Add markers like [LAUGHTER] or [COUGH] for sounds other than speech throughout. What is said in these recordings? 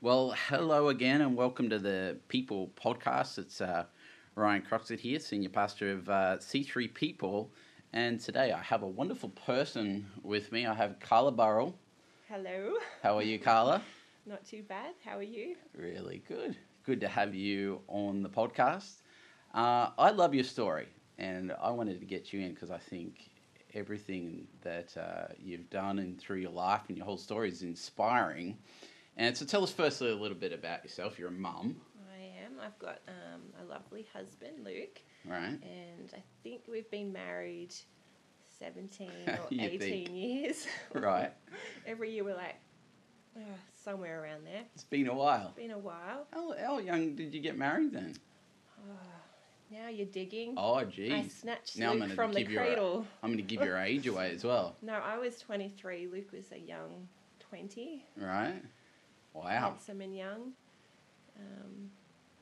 Well, hello again, and welcome to the People Podcast. It's uh, Ryan Croxford here, senior pastor of uh, C3 People, and today I have a wonderful person with me. I have Carla Burrell. Hello. How are you, Carla? [LAUGHS] Not too bad. How are you? Really good. Good to have you on the podcast. Uh, I love your story, and I wanted to get you in because I think everything that uh, you've done and through your life and your whole story is inspiring. And so, tell us firstly a little bit about yourself. You're a mum, I am. I've got um, a lovely husband, Luke, right? and I think we've been married 17 [LAUGHS] or 18 think. years. [LAUGHS] Right. Every year we're like, oh, somewhere around there. It's been a while. Been a while. How, how young did you get married then? Oh, now you're digging. Oh, I geez. snatched Now I'm Luke gonna from the give you a- cradle. I'm going to give your age away as well, [LAUGHS] No, I was 23. Luke was a young 20. right? Wow. Handsome and young. Um,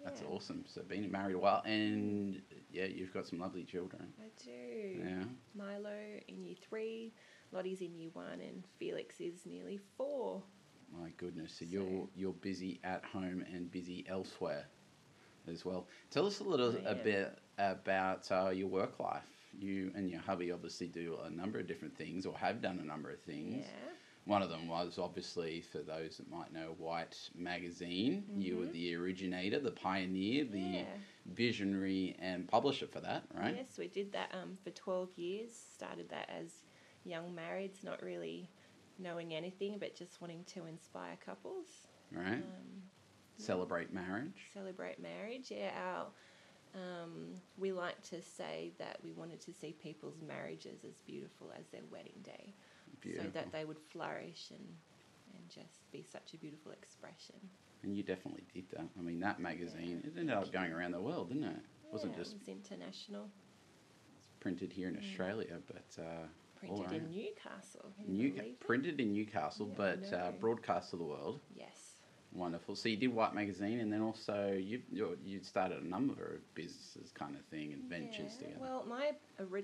That's awesome. So, been married a while, and yeah, you've got some lovely children. I do. Yeah. Milo in year three, Lottie's in year one, and Felix is nearly four. My goodness. So So- you're you're busy at home and busy elsewhere as well. Tell us a little a bit about uh, your work life. You and your hubby obviously do a number of different things, or have done a number of things. Yeah. One of them was obviously, for those that might know, White Magazine. You were Mhm. the originator, the pioneer, the yeah. visionary, and publisher for that, right? Yes, we did that um, for 12 years. Started that as young marrieds, not really knowing anything, but just wanting to inspire couples. Right? Um, Celebrate marriage. celebrate marriage. Yeah, our um, we like to say that we wanted to see people's marriages as beautiful as their wedding day, Beautiful. so that they would flourish and and just be such a beautiful expression. And you definitely did that. I mean, that magazine, it ended up going around the world, didn't it? It wasn't just it was international, It's printed here in Mm. Australia, but uh, printed in. Newcastle. Can you New, believe printed in Newcastle, Yeah, but uh, broadcast to the world. Yes. Wonderful. So you did White Magazine, and then also you you you started a number of businesses, kind of thing, and ventures Yeah, together. Well, my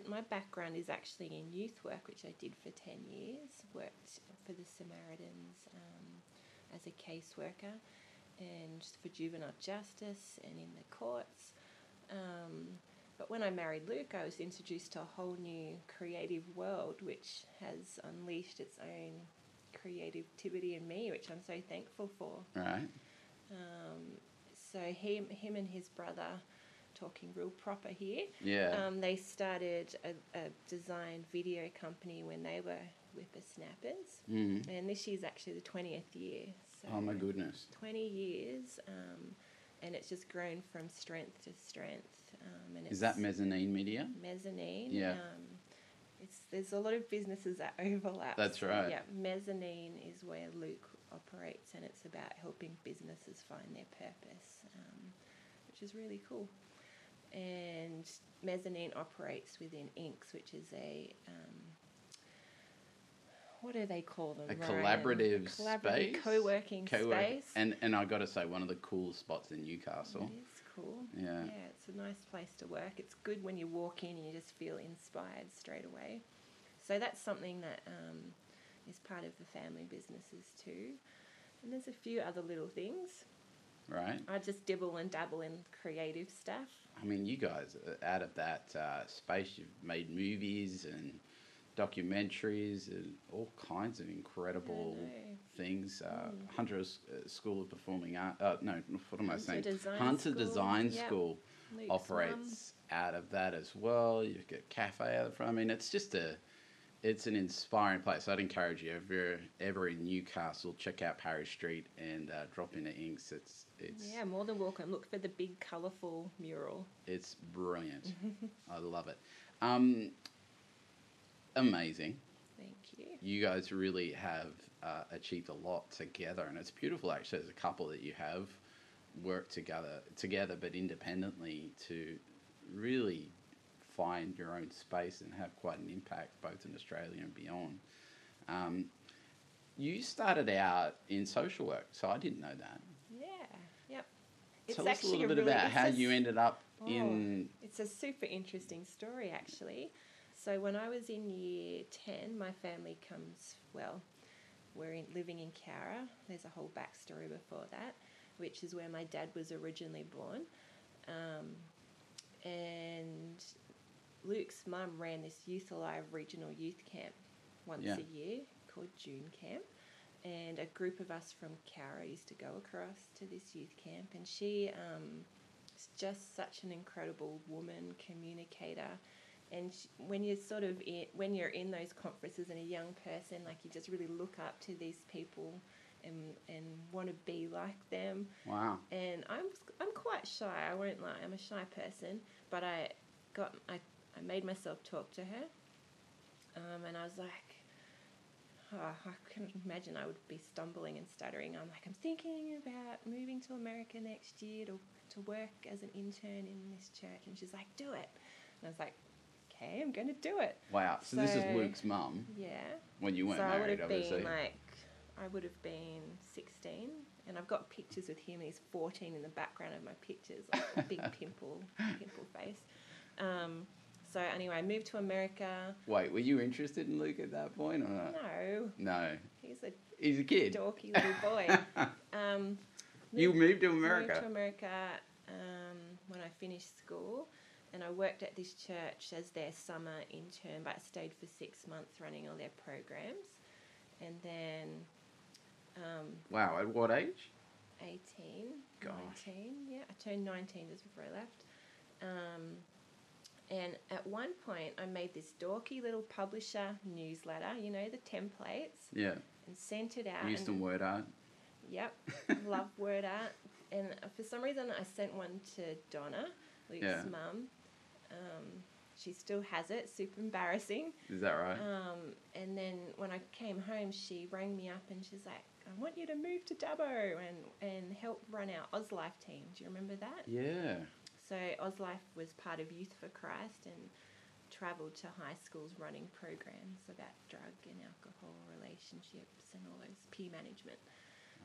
my background is actually in youth work, which I did for ten years. Worked for the Samaritans um, as a caseworker, and for juvenile justice and in the courts. Um, but when I married Luke, I was introduced to a whole new creative world, which has unleashed its own creativity in me, which I'm so thankful for. right. Um, so him, him and his brother, talking real proper here. Yeah. Um, they started a, a design video company when they were whippersnappers, mm. and this year's actually the twentieth year. So Oh my goodness. Twenty years, um, and it's just grown from strength to strength. Um, and Is that mezzanine media? mezzanine? Yeah. Um, it's there's a lot of businesses that [LAUGHS] overlap. That's So, right. Yeah, mezzanine is where Luke operates, and it's about helping businesses find their purpose, um, which is really cool. And mezzanine operates within Inks, which is a um, what do they call them? A collaborative collaborative space? co-working Co-work- space. And and I got to say, one of the coolest spots in Newcastle. It is cool. Yeah. Yeah, it's a nice place to work. It's good when you walk in and you just feel inspired straight away. So that's something that um, is part of the family businesses too. And there's a few other little things. Right. I just dibble and dabble in creative stuff. I mean, you guys, uh, out of that uh, space, you've made movies and documentaries and all kinds of incredible things. Uh, Mm. Hunter's uh, School of Performing Art. Uh, no, what am I Hunter saying? Design Hunter School, Design yep. School Operates out of that as well. You've got cafe out of front. I mean, it's just a, it's an inspiring place. I'd encourage you if you're ever in Newcastle, check out Parry Street and uh, drop into Inks. It's it's Yeah, more than welcome. Look for the big, colourful mural. it's brilliant. [LAUGHS] I love it. Um, amazing. Thank you. You guys really have uh, achieved a lot together, and it's beautiful actually as a couple that you have worked together, together but independently to really find your own space and have quite an impact both in Australia and beyond. Um, you started out in social work, so I didn't know that. Yeah, yep. Tell us a little bit really- about how a you ended up Oh. in. It's a super interesting story, actually. So, when I was in year 10, my family comes, well, we're in, living in Cowra. There's a whole backstory before that, which is where my dad was originally born. Um, and Luke's mum ran this Youth Alive regional youth camp once Yeah. a year called June Camp. And a group of us from Cowra used to go across to this youth camp. And she um, is just such an incredible woman, communicator. And when you're sort of in, when you're in those conferences and a young person, like you just really look up to these people and and want to be like them Wow. and I'm I'm quite shy. I won't lie. I'm a shy person, but I got I, I made myself talk to her, um, and I was like, oh, I can imagine I would be stumbling and stuttering. I'm like, I'm thinking about moving to America next year to to work as an intern in this church, and she's like, do it, and I was like, okay, I'm going to do it. Wow. So, this is Luke's mum Yeah. when you weren't so I would married, have obviously. been like, I would have been 16, and I've got pictures with him. He's 14 in the background of my pictures, like a big [LAUGHS] pimple, pimple face. Um, so anyway, I moved to America. Wait, were you interested in Luke at that point or not? No, No. he's a He's a kid. dorky little boy. [LAUGHS] Um, You moved to America. Moved to America um, when I finished school, and I worked at this church as their summer intern, but I stayed for six months running all their programs. And then um, Wow. At what age? 18, Gosh. 19, yeah, I turned 19 just before I left. Um, and at one point, I made this dorky little publisher newsletter, you know, the templates, Yeah. and sent it out. Used some word art. Yep, [LAUGHS] love word art. And for some reason, I sent one to Donna, Luke's Yeah. mum. Um, she still has it. Super embarrassing. Is that right? Um, and then when I came home, she rang me up and she's like, "I want you to move to Dubbo and and help run our Ozlife team. Do you remember that?" yeah. So Ozlife was part of Youth for Christ and travelled to high schools running programs about drug and alcohol relationships and all those peer management.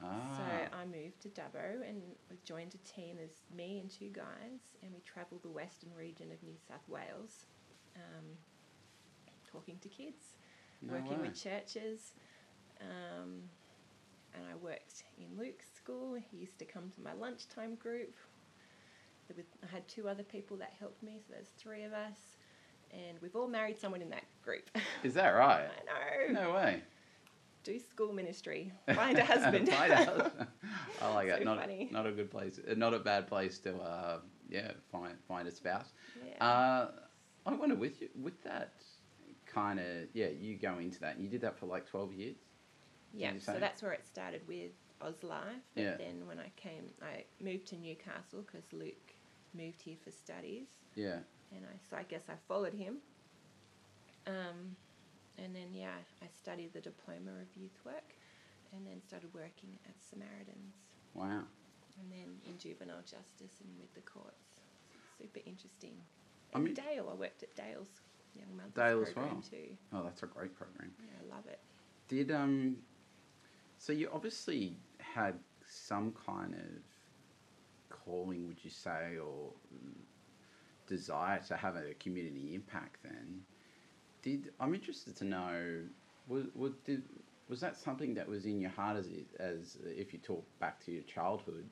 Ah. So I moved to Dubbo and joined a team as me and two guys, and we travelled the western region of New South Wales, um, talking to kids, No working way. with churches. Um, and I worked in Luke's school. He used to come to my lunchtime group. I had two other people that helped me, so there's three of us. And we've all married someone in that group. Is that right? [LAUGHS] I know. No way. Do school ministry. [LAUGHS] Find a husband. Find a husband. [LAUGHS] I like it. So Not funny. not a good place. uh, Not a bad place to uh, yeah find find a spouse. Yeah. Uh, I wonder with you with that kind of yeah you go into that and you did that for like twelve years. Yeah, so say? that's where it started with Ozlife. But Yeah. then when I came, I moved to Newcastle because Luke moved here for studies, Yeah. and I so I guess I followed him. Um, and then yeah, I studied the diploma of youth work, and then started working at Samaritans, Wow. and then in juvenile justice and with the courts. Super interesting. I mean- Dale, I worked at Dale's young mothers Dale as well. too. Oh, that's a great program. Yeah, I love it. Did um, so you obviously had some kind of calling, would you say, or desire to have a community impact? Then, did I'm interested to know was was did was that something that was in your heart as as if you talk back to your childhood?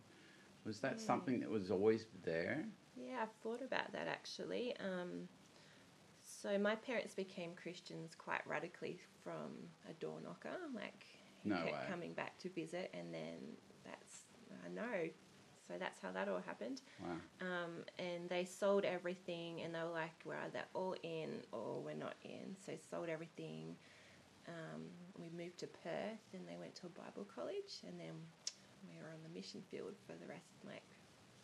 Was that Mm. something that was always there? Yeah, I've thought about that actually. Um, so my parents became Christians quite radically from a door knocker. Like No kept way. coming back to visit, and then that's I know. So that's how that all happened. Wow. Um, and they sold everything, and they were like, "We're either all in or we're not in." So sold everything. Um, we moved to Perth, and they went to a Bible college, and then we were on the mission field for the rest, like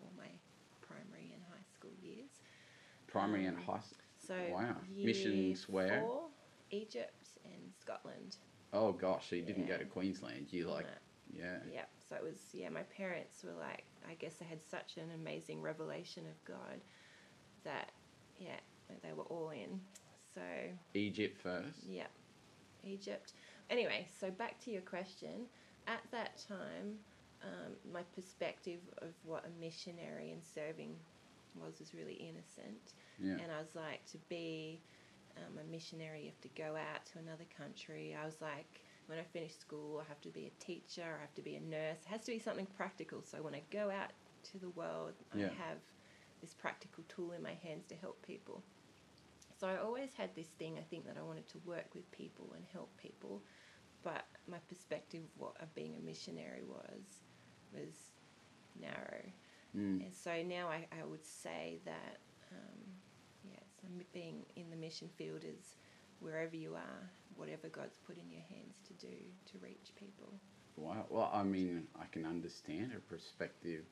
all my primary and high school years. Primary and Um, high. s- So Wow. Missions where? Egypt and Scotland. Oh gosh, so you didn't go to Queensland. You like, Uh, yeah. Yep. So it was yeah. My parents were like, I guess they had such an amazing revelation of God that yeah, they were all in. So Egypt first. yeah, Egypt. Anyway, so back to your question. At that time, um, my perspective of what a missionary and serving was was really innocent. Yeah. And I was like, to be um, a missionary, you have to go out to another country. I was like, when I finish school, I have to be a teacher, I have to be a nurse. It has to be something practical. So when I go out to the world, Yeah. I have this practical tool in my hands to help people. So I always had this thing, I think, that I wanted to work with people and help people. But my perspective of what of being a missionary was was narrow. Mm. And so now I, I would say that, um, yeah, so m- being in the mission field is wherever you are, whatever God's put in your hands to do to reach people. Wow. Well, I mean, I can understand a perspective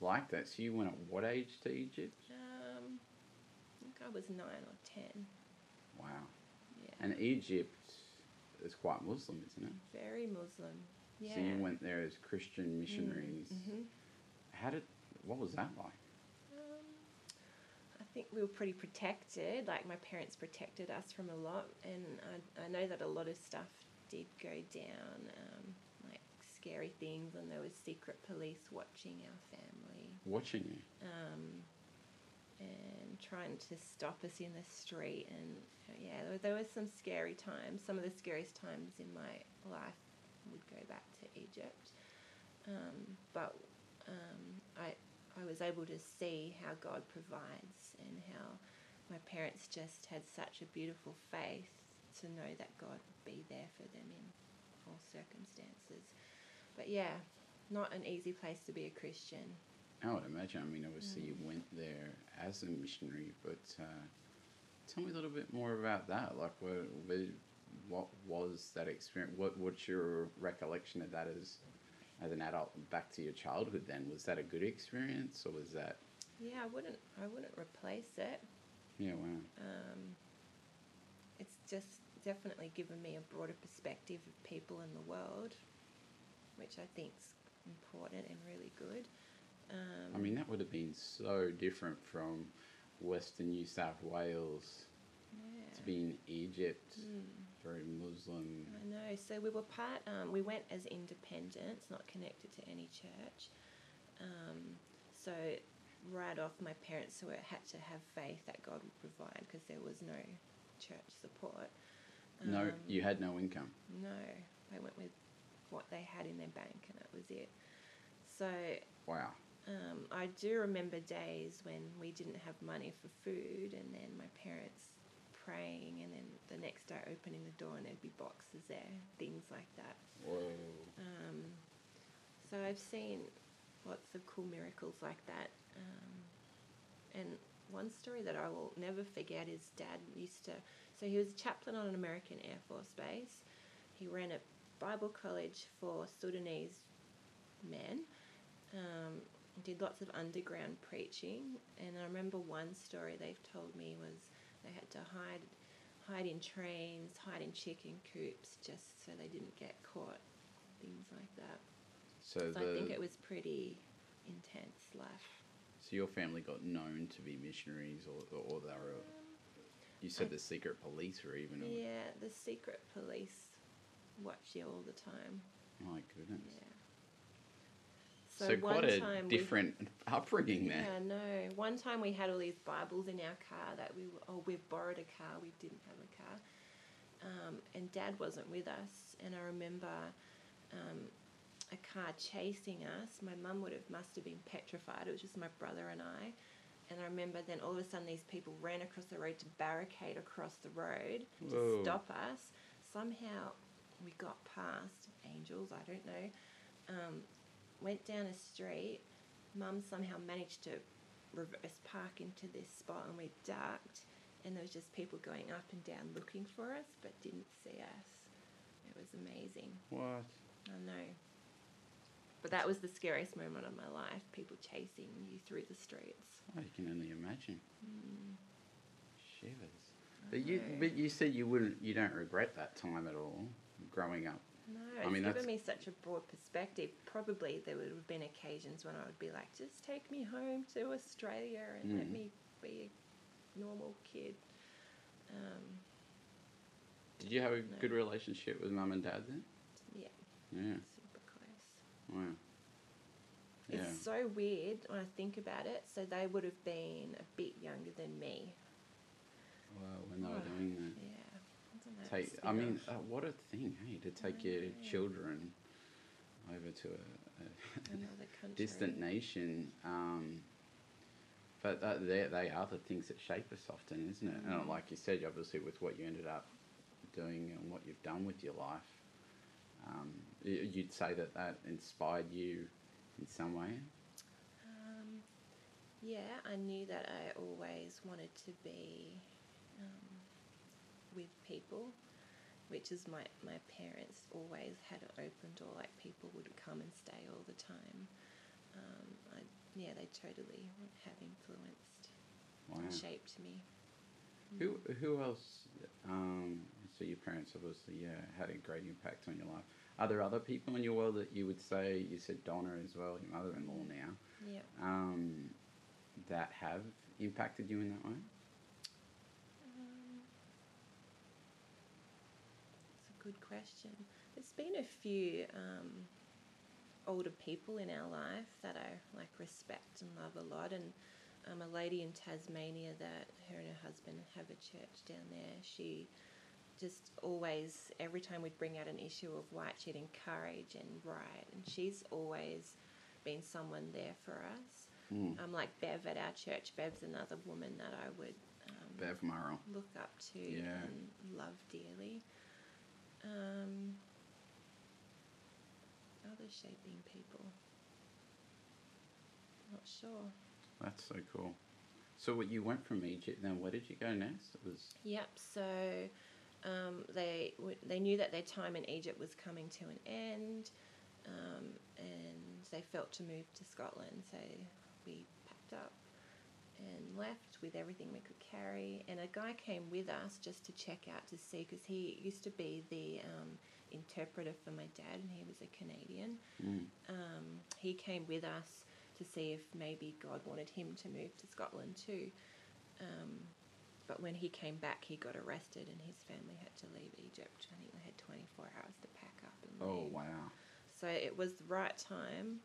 like that. So you went at what age to Egypt? Um, I think I was nine or ten. Wow. Yeah. And Egypt is quite Muslim, isn't it? Very Muslim. Yeah. So you went there as Christian missionaries. hmm How did? What was that like? I think we were pretty protected. Like my parents protected us from a lot, and I, I know that a lot of stuff did go down, um, like scary things, and there was secret police watching our family, Watching you. um, and trying to stop us in the street. And uh, yeah, there, there was some scary times. Some of the scariest times in my life would go back to Egypt, um, but um, I I was able to see how God provides and how my parents just had such a beautiful faith to know that God would be there for them in all circumstances. But yeah, not an easy place to be a Christian. I would imagine. I mean, obviously Mm. you went there as a missionary, but uh, tell me a little bit more about that. Like, what, what was that experience? What What's your recollection of that as as an adult? Back to your childhood, then was that a good experience, or was that? Yeah, I wouldn't I wouldn't replace it. Yeah, wow. Um, it's just definitely given me a broader perspective of people in the world, which I think's important and really good. Um, I mean, that would have been so different from Western New South Wales yeah. to be in Egypt, Mm. Very Muslim. I know. So we were part. Um, we went as independents, not connected to any church. Um, so right off, my parents were, had to have faith that God would provide because there was no church support. No, Um, you had no income. No, they went with what they had in their bank, and that was it. So Wow. um, I do remember days when we didn't have money for food, and then my parents praying, and then the next day opening the door, and there'd be boxes there, things like that. Um, so I've seen lots of cool miracles like that. Um, and one story that I will never forget is Dad used to. So he was a chaplain on an American Air Force base. He ran a Bible college for Sudanese men. Um, did lots of underground preaching, and I remember one story they've told me was they had to hide, hide in trains, hide in chicken coops, just so they didn't get caught, things like that. So, So the I think it was pretty intense life. so your family got known to be missionaries, or or they were. You said I- the secret police were even. Yeah, the secret police watch you all the time. My goodness. Yeah. So, one quite a time we- different upbringing there. Yeah, no. One time we had all these Bibles in our car that we, oh, we borrowed a car. We didn't have a car, um, and Dad wasn't with us. And I remember um, a car chasing us. My mum would have must have been petrified. It was just my brother and I. And I remember then all of a sudden these people ran across the road to barricade across the road to Whoa. stop us. Somehow we got past angels. I don't know. Um, went down a street. Mum somehow managed to reverse park into this spot and we ducked. And there was just people going up and down looking for us but didn't see us. It was amazing. What? I know. But that was the scariest moment of my life people chasing you through the streets. I can only imagine. Mm, Shivers. I But you, but you said you wouldn't, you don't regret that time at all, growing up. No, I it's given me such a broad perspective. Probably there would have been occasions when I would be like, just take me home to Australia and let Mm. me be a normal kid. Um, Did you have a No. good relationship with mum and dad then? yeah, Yeah. super close. Wow. Yeah. It's so weird when I think about it. So they would have been a bit younger than me. Wow, when they were Oh. doing that. Yeah, I don't that take. I mean, uh, what a thing, hey, to take your children over to a, a another [LAUGHS] country. distant nation. Um, but that, they they are the things that shape us often, isn't it? And Mm. like you said, obviously with what you ended up doing and what you've done with your life, um, you'd say that that inspired you in some way. Um, yeah, I knew that I always wanted to be um, with people, which is my, my parents always had an open door, like people would come and stay all the time. Um, I, yeah, they totally have influenced Wow. and shaped me. Who who else? Um, so your parents obviously yeah had a great impact on your life. Are there other people in your world that you would say you said Donna as well, your mother-in-law now, Yeah. um, that have impacted you in that way? Um, It's a good question. There's been a few um, older people in our life that I like respect and love a lot, and um, a lady in Tasmania that her and her husband have a church down there. She just always, every time we'd bring out an issue of white, she'd encourage and write, and she's always been someone there for us. Mm. Um, like Bev at our church. Bev's another woman that I would um, Bev Murrell. look up to Yeah. and love dearly. Um, other shaping people. Not sure. That's so cool. So what you went from Egypt, then where did you go next? It was Yep. So um, they w- they knew that their time in Egypt was coming to an end, um, and they felt to move to Scotland. So we packed up and left with everything we could carry. And a guy came with us just to check out to see because he used to be the um, interpreter for my dad, and he was a Canadian. mm, Um, he came with us to see if maybe God wanted him to move to Scotland too. Um, but when he came back, he got arrested, and his family had to leave Egypt. I think they had 24 hours to pack up and oh leave. wow. So it was the right time.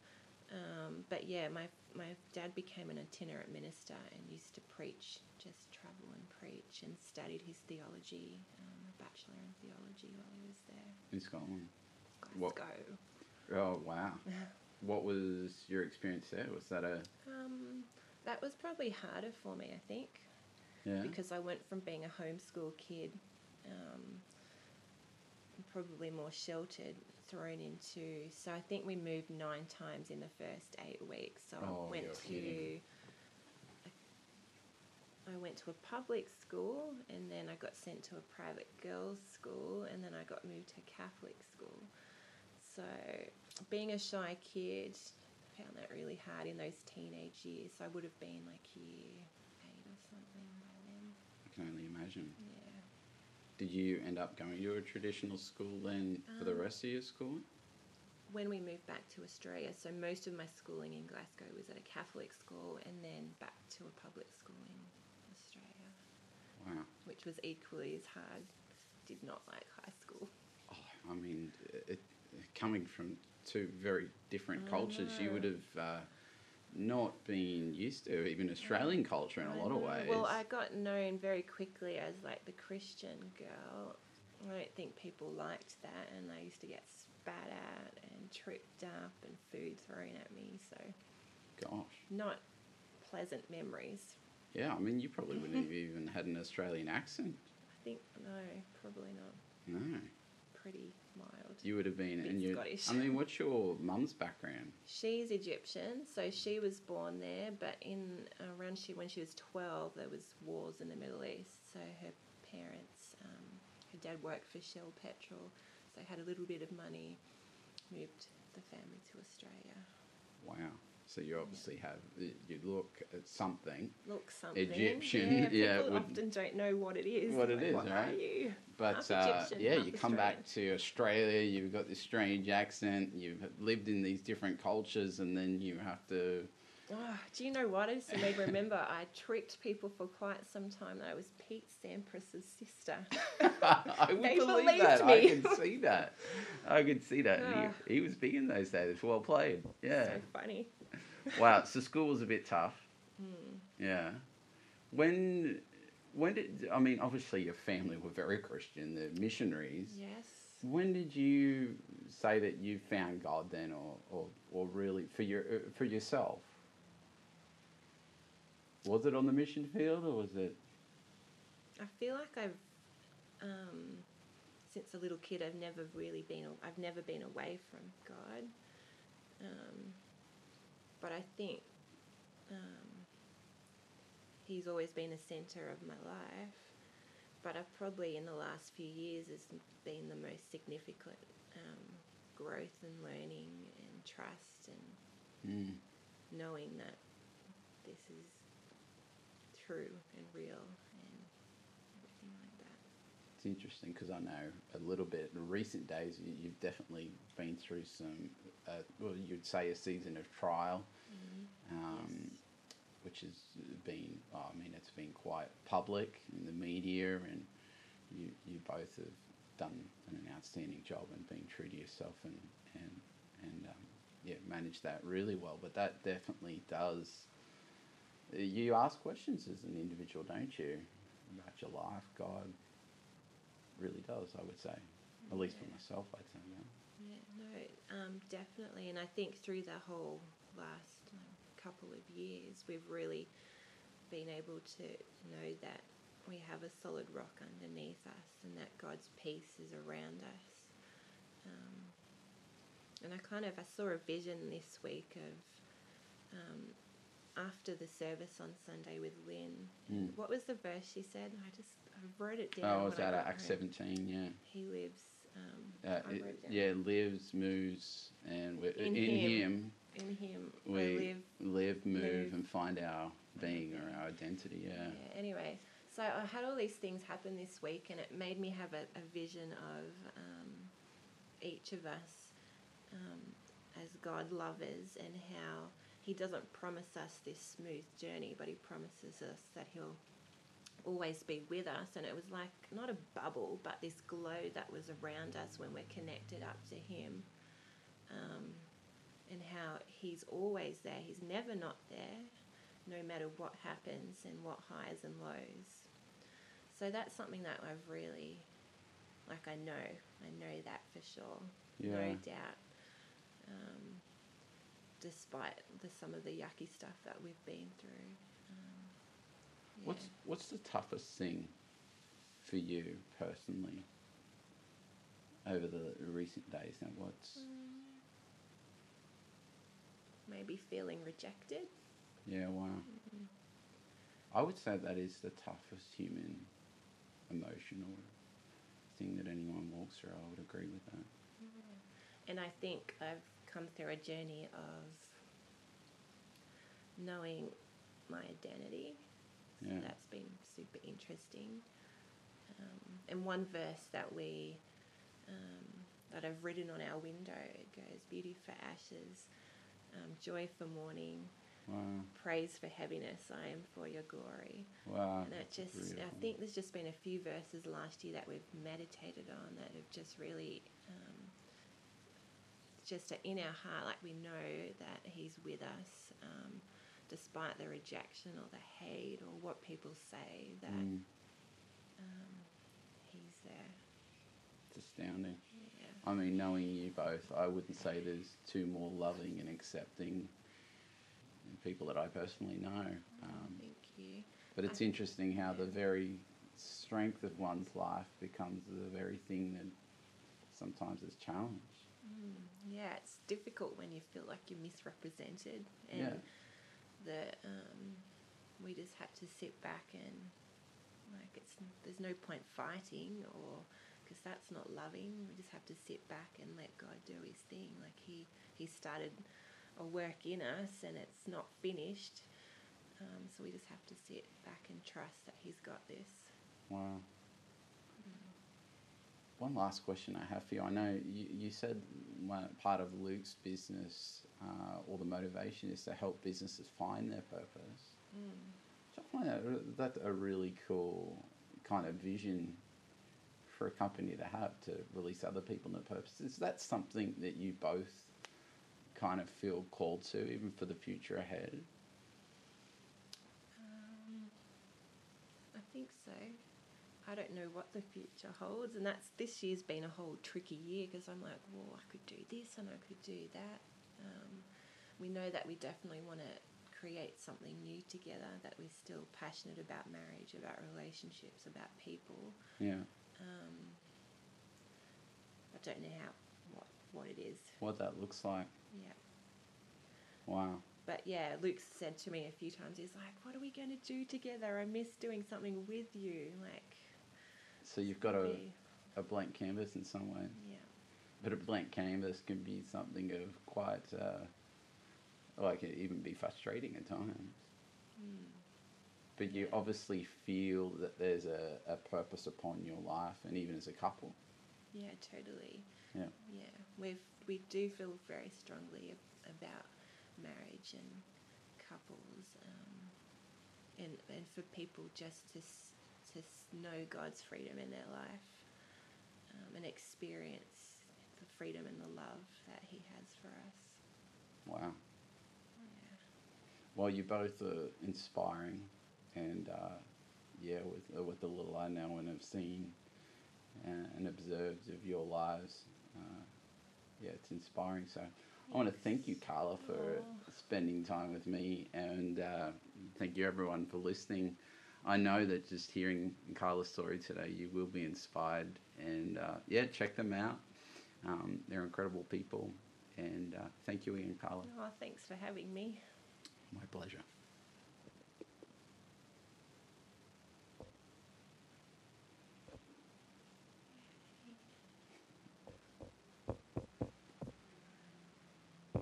Um, but yeah, my my dad became an itinerant minister and used to preach, just travel and preach, and studied his theology, um, a bachelor in theology while he was there. In Scotland. Glasgow. What- Oh wow. What was your experience there? Was that a Um, that was probably harder for me, I think, yeah? because I went from being a homeschool kid, um, probably more sheltered, thrown into. So I think we moved nine times in the first eight weeks. So Oh, I went to. I went to a public school and then I got sent to a private girls' school and then I got moved to a Catholic school. So, being a shy kid, I found that really hard in those teenage years. So I would have been like year eight or something by then. I can only imagine. Yeah. Did you end up going to a traditional school then for the Um, rest of your schooling? When we moved back to Australia, so most of my schooling in Glasgow was at a Catholic school and then back to a public school in Australia, Wow. which was equally as hard. Did not like high school. Oh, I mean, it, coming from two very different cultures, you would have uh, not been used to even Australian culture in a lot of ways. Well, I got known very quickly as like the Christian girl. I don't think people liked that, and I used to get spat at and tripped up and food thrown at me. So Gosh. not pleasant memories. Yeah, I mean, you probably wouldn't have [LAUGHS] even had an Australian accent. I think no, probably not. No. Pretty mild. You would have been. And you. Scottish. I mean, what's your mum's background? She's Egyptian, so she was born there. But in around she when she was twelve, there was wars in the Middle East. So her parents, um, her dad worked for Shell Petrol, so they had a little bit of money, moved the family to Australia. Wow. So you obviously have. You look at something. Look something Egyptian, Yeah, [LAUGHS] yeah, people would- often don't know what it is. What it is, what right? But uh, yeah, you come back to Australia, you've got this strange accent, you've lived in these different cultures, and then you have to. Oh, do you know what? It just made me remember I tricked people for quite some time that I was Pete Sampras's sister. [LAUGHS] I would They believe that. I can see that. I can see that. Ah. He, he was big in those days. Well played. Yeah. So funny. Wow. So school was a bit tough. Hmm. Yeah. When when did I mean? Obviously, your family were very Christian. The missionaries. Yes. When did you say that you found God then, or or, or really for your uh, for yourself? Was it on the mission field, or was it? I feel like I've, um, since a little kid, I've never really been. I've never been away from God. Um, but I think um, He's always been a centre of my life. But I've probably in the last few years has been the most significant um, growth and learning and trust and Mm. knowing that this is true and real and everything like that. It's interesting because I know a little bit. In recent days, you, you've definitely been through some, uh, well, you'd say a season of trial, um, Yes. which has been, oh, I mean, it's been quite public in the media, and you, you both have done an outstanding job and been true to yourself and, and, and um, yeah, managed that really well. But that definitely does. You ask questions as an individual, don't you, about your life? God really does, I would say. At least for myself, I'd say, yeah. Yeah, no, um, definitely. And I think through the whole last couple of years, we've really been able to know that we have a solid rock underneath us and that God's peace is around us. Um, and I kind of I saw a vision this week of um, after the service on Sunday with Lynn. Mm. What was the verse she said? I just wrote it down. Oh, was I that at Act 17? Yeah. He lives. Um, Uh, it- yeah, lives, moves, and we In in, him, him, In Him, I we live. live, move, move. and find our being or our identity. Yeah. Yeah. Anyway, so I had all these things happen this week, and it made me have a, a vision of um, each of us um, as God lovers and how He doesn't promise us this smooth journey, but He promises us that He'll always be with us. And it was like not a bubble, but this glow that was around us when we're connected up to Him. Um, and how He's always there. He's never not there no matter what happens and what highs and lows. So that's something that I've really, like, I know, I know that for sure, Yeah. no doubt. Um, despite the some of the yucky stuff that we've been through. What's What's the toughest thing for you personally over the recent days? Now, what's Mm. maybe feeling rejected? yeah, wow. Mm-hmm. I would say that is the toughest human emotional thing that anyone walks through. I would agree with that. And I think I've come through a journey of knowing my identity. So Yeah. that's been super interesting. Um, and one verse that we um, that I've written on our window it goes beauty for ashes, um, joy for mourning, Wow, praise for heaviness. I am for your glory. wow. And it just, I think there's just been a few verses last year that we've meditated on that have just really, um, just in our heart, like we know that He's with us, um, despite the rejection or the hate or what people say, that Mm, um, He's there. it's astounding. Yeah. I mean, knowing you both, I wouldn't say there's two more loving and accepting people that I personally know. Um, Thank you. but it's I- interesting how the very strength of one's life becomes the very thing that sometimes is challenged. Mm, yeah, it's difficult when you feel like you're misrepresented, and Yeah. The um, we just had to sit back and like it's there's no point fighting or because that's not loving. We just have to sit back and let God do His thing. Like He He started a work in us, and it's not finished. Um, so we just have to sit back and trust that He's got this. Wow. One last question I have for you. I know you, you said one part of Luke's business uh, or the motivation is to help businesses find their purpose. So I find that that's a really cool kind of vision for a company to have to release other people in their purpose. Is that something that you both kind of feel called to, even for the future ahead? Um, I think so. I don't know what the future holds, and that's this year's been a whole tricky year because I'm like, well, I could do this and I could do that. Um, we know that we definitely want to create something new together. That we're still passionate about marriage, about relationships, about people. Yeah. Um, I don't know how what what it is. What that looks like. Yeah. Wow. But yeah, Luke said to me a few times, he's like, "What are we going to do together? I miss doing something with you." Like, So you've got a, a blank canvas in some way. yeah, But a blank canvas can be something of quite, uh, like it even be frustrating at times. mm, But you obviously feel that there's a, a purpose upon your life, and even as a couple. yeah, totally. Yeah. Yeah, We've, we do feel very strongly about marriage and couples, um, and and for people just to to know God's freedom in their life, um, and experience the freedom and the love that He has for us. Wow. Yeah. Well, you both are inspiring, and uh, yeah, with uh, with the little I know and have seen uh, and observed of your lives, uh, yeah, it's inspiring. So I want to thank you, Carla, for Aw. spending time with me, and uh, thank you everyone for listening. I know that just hearing Carla's story today, you will be inspired, and uh, yeah, check them out. Um, they're incredible people, and uh, thank you again, Carla. Oh, thanks for having me. My pleasure.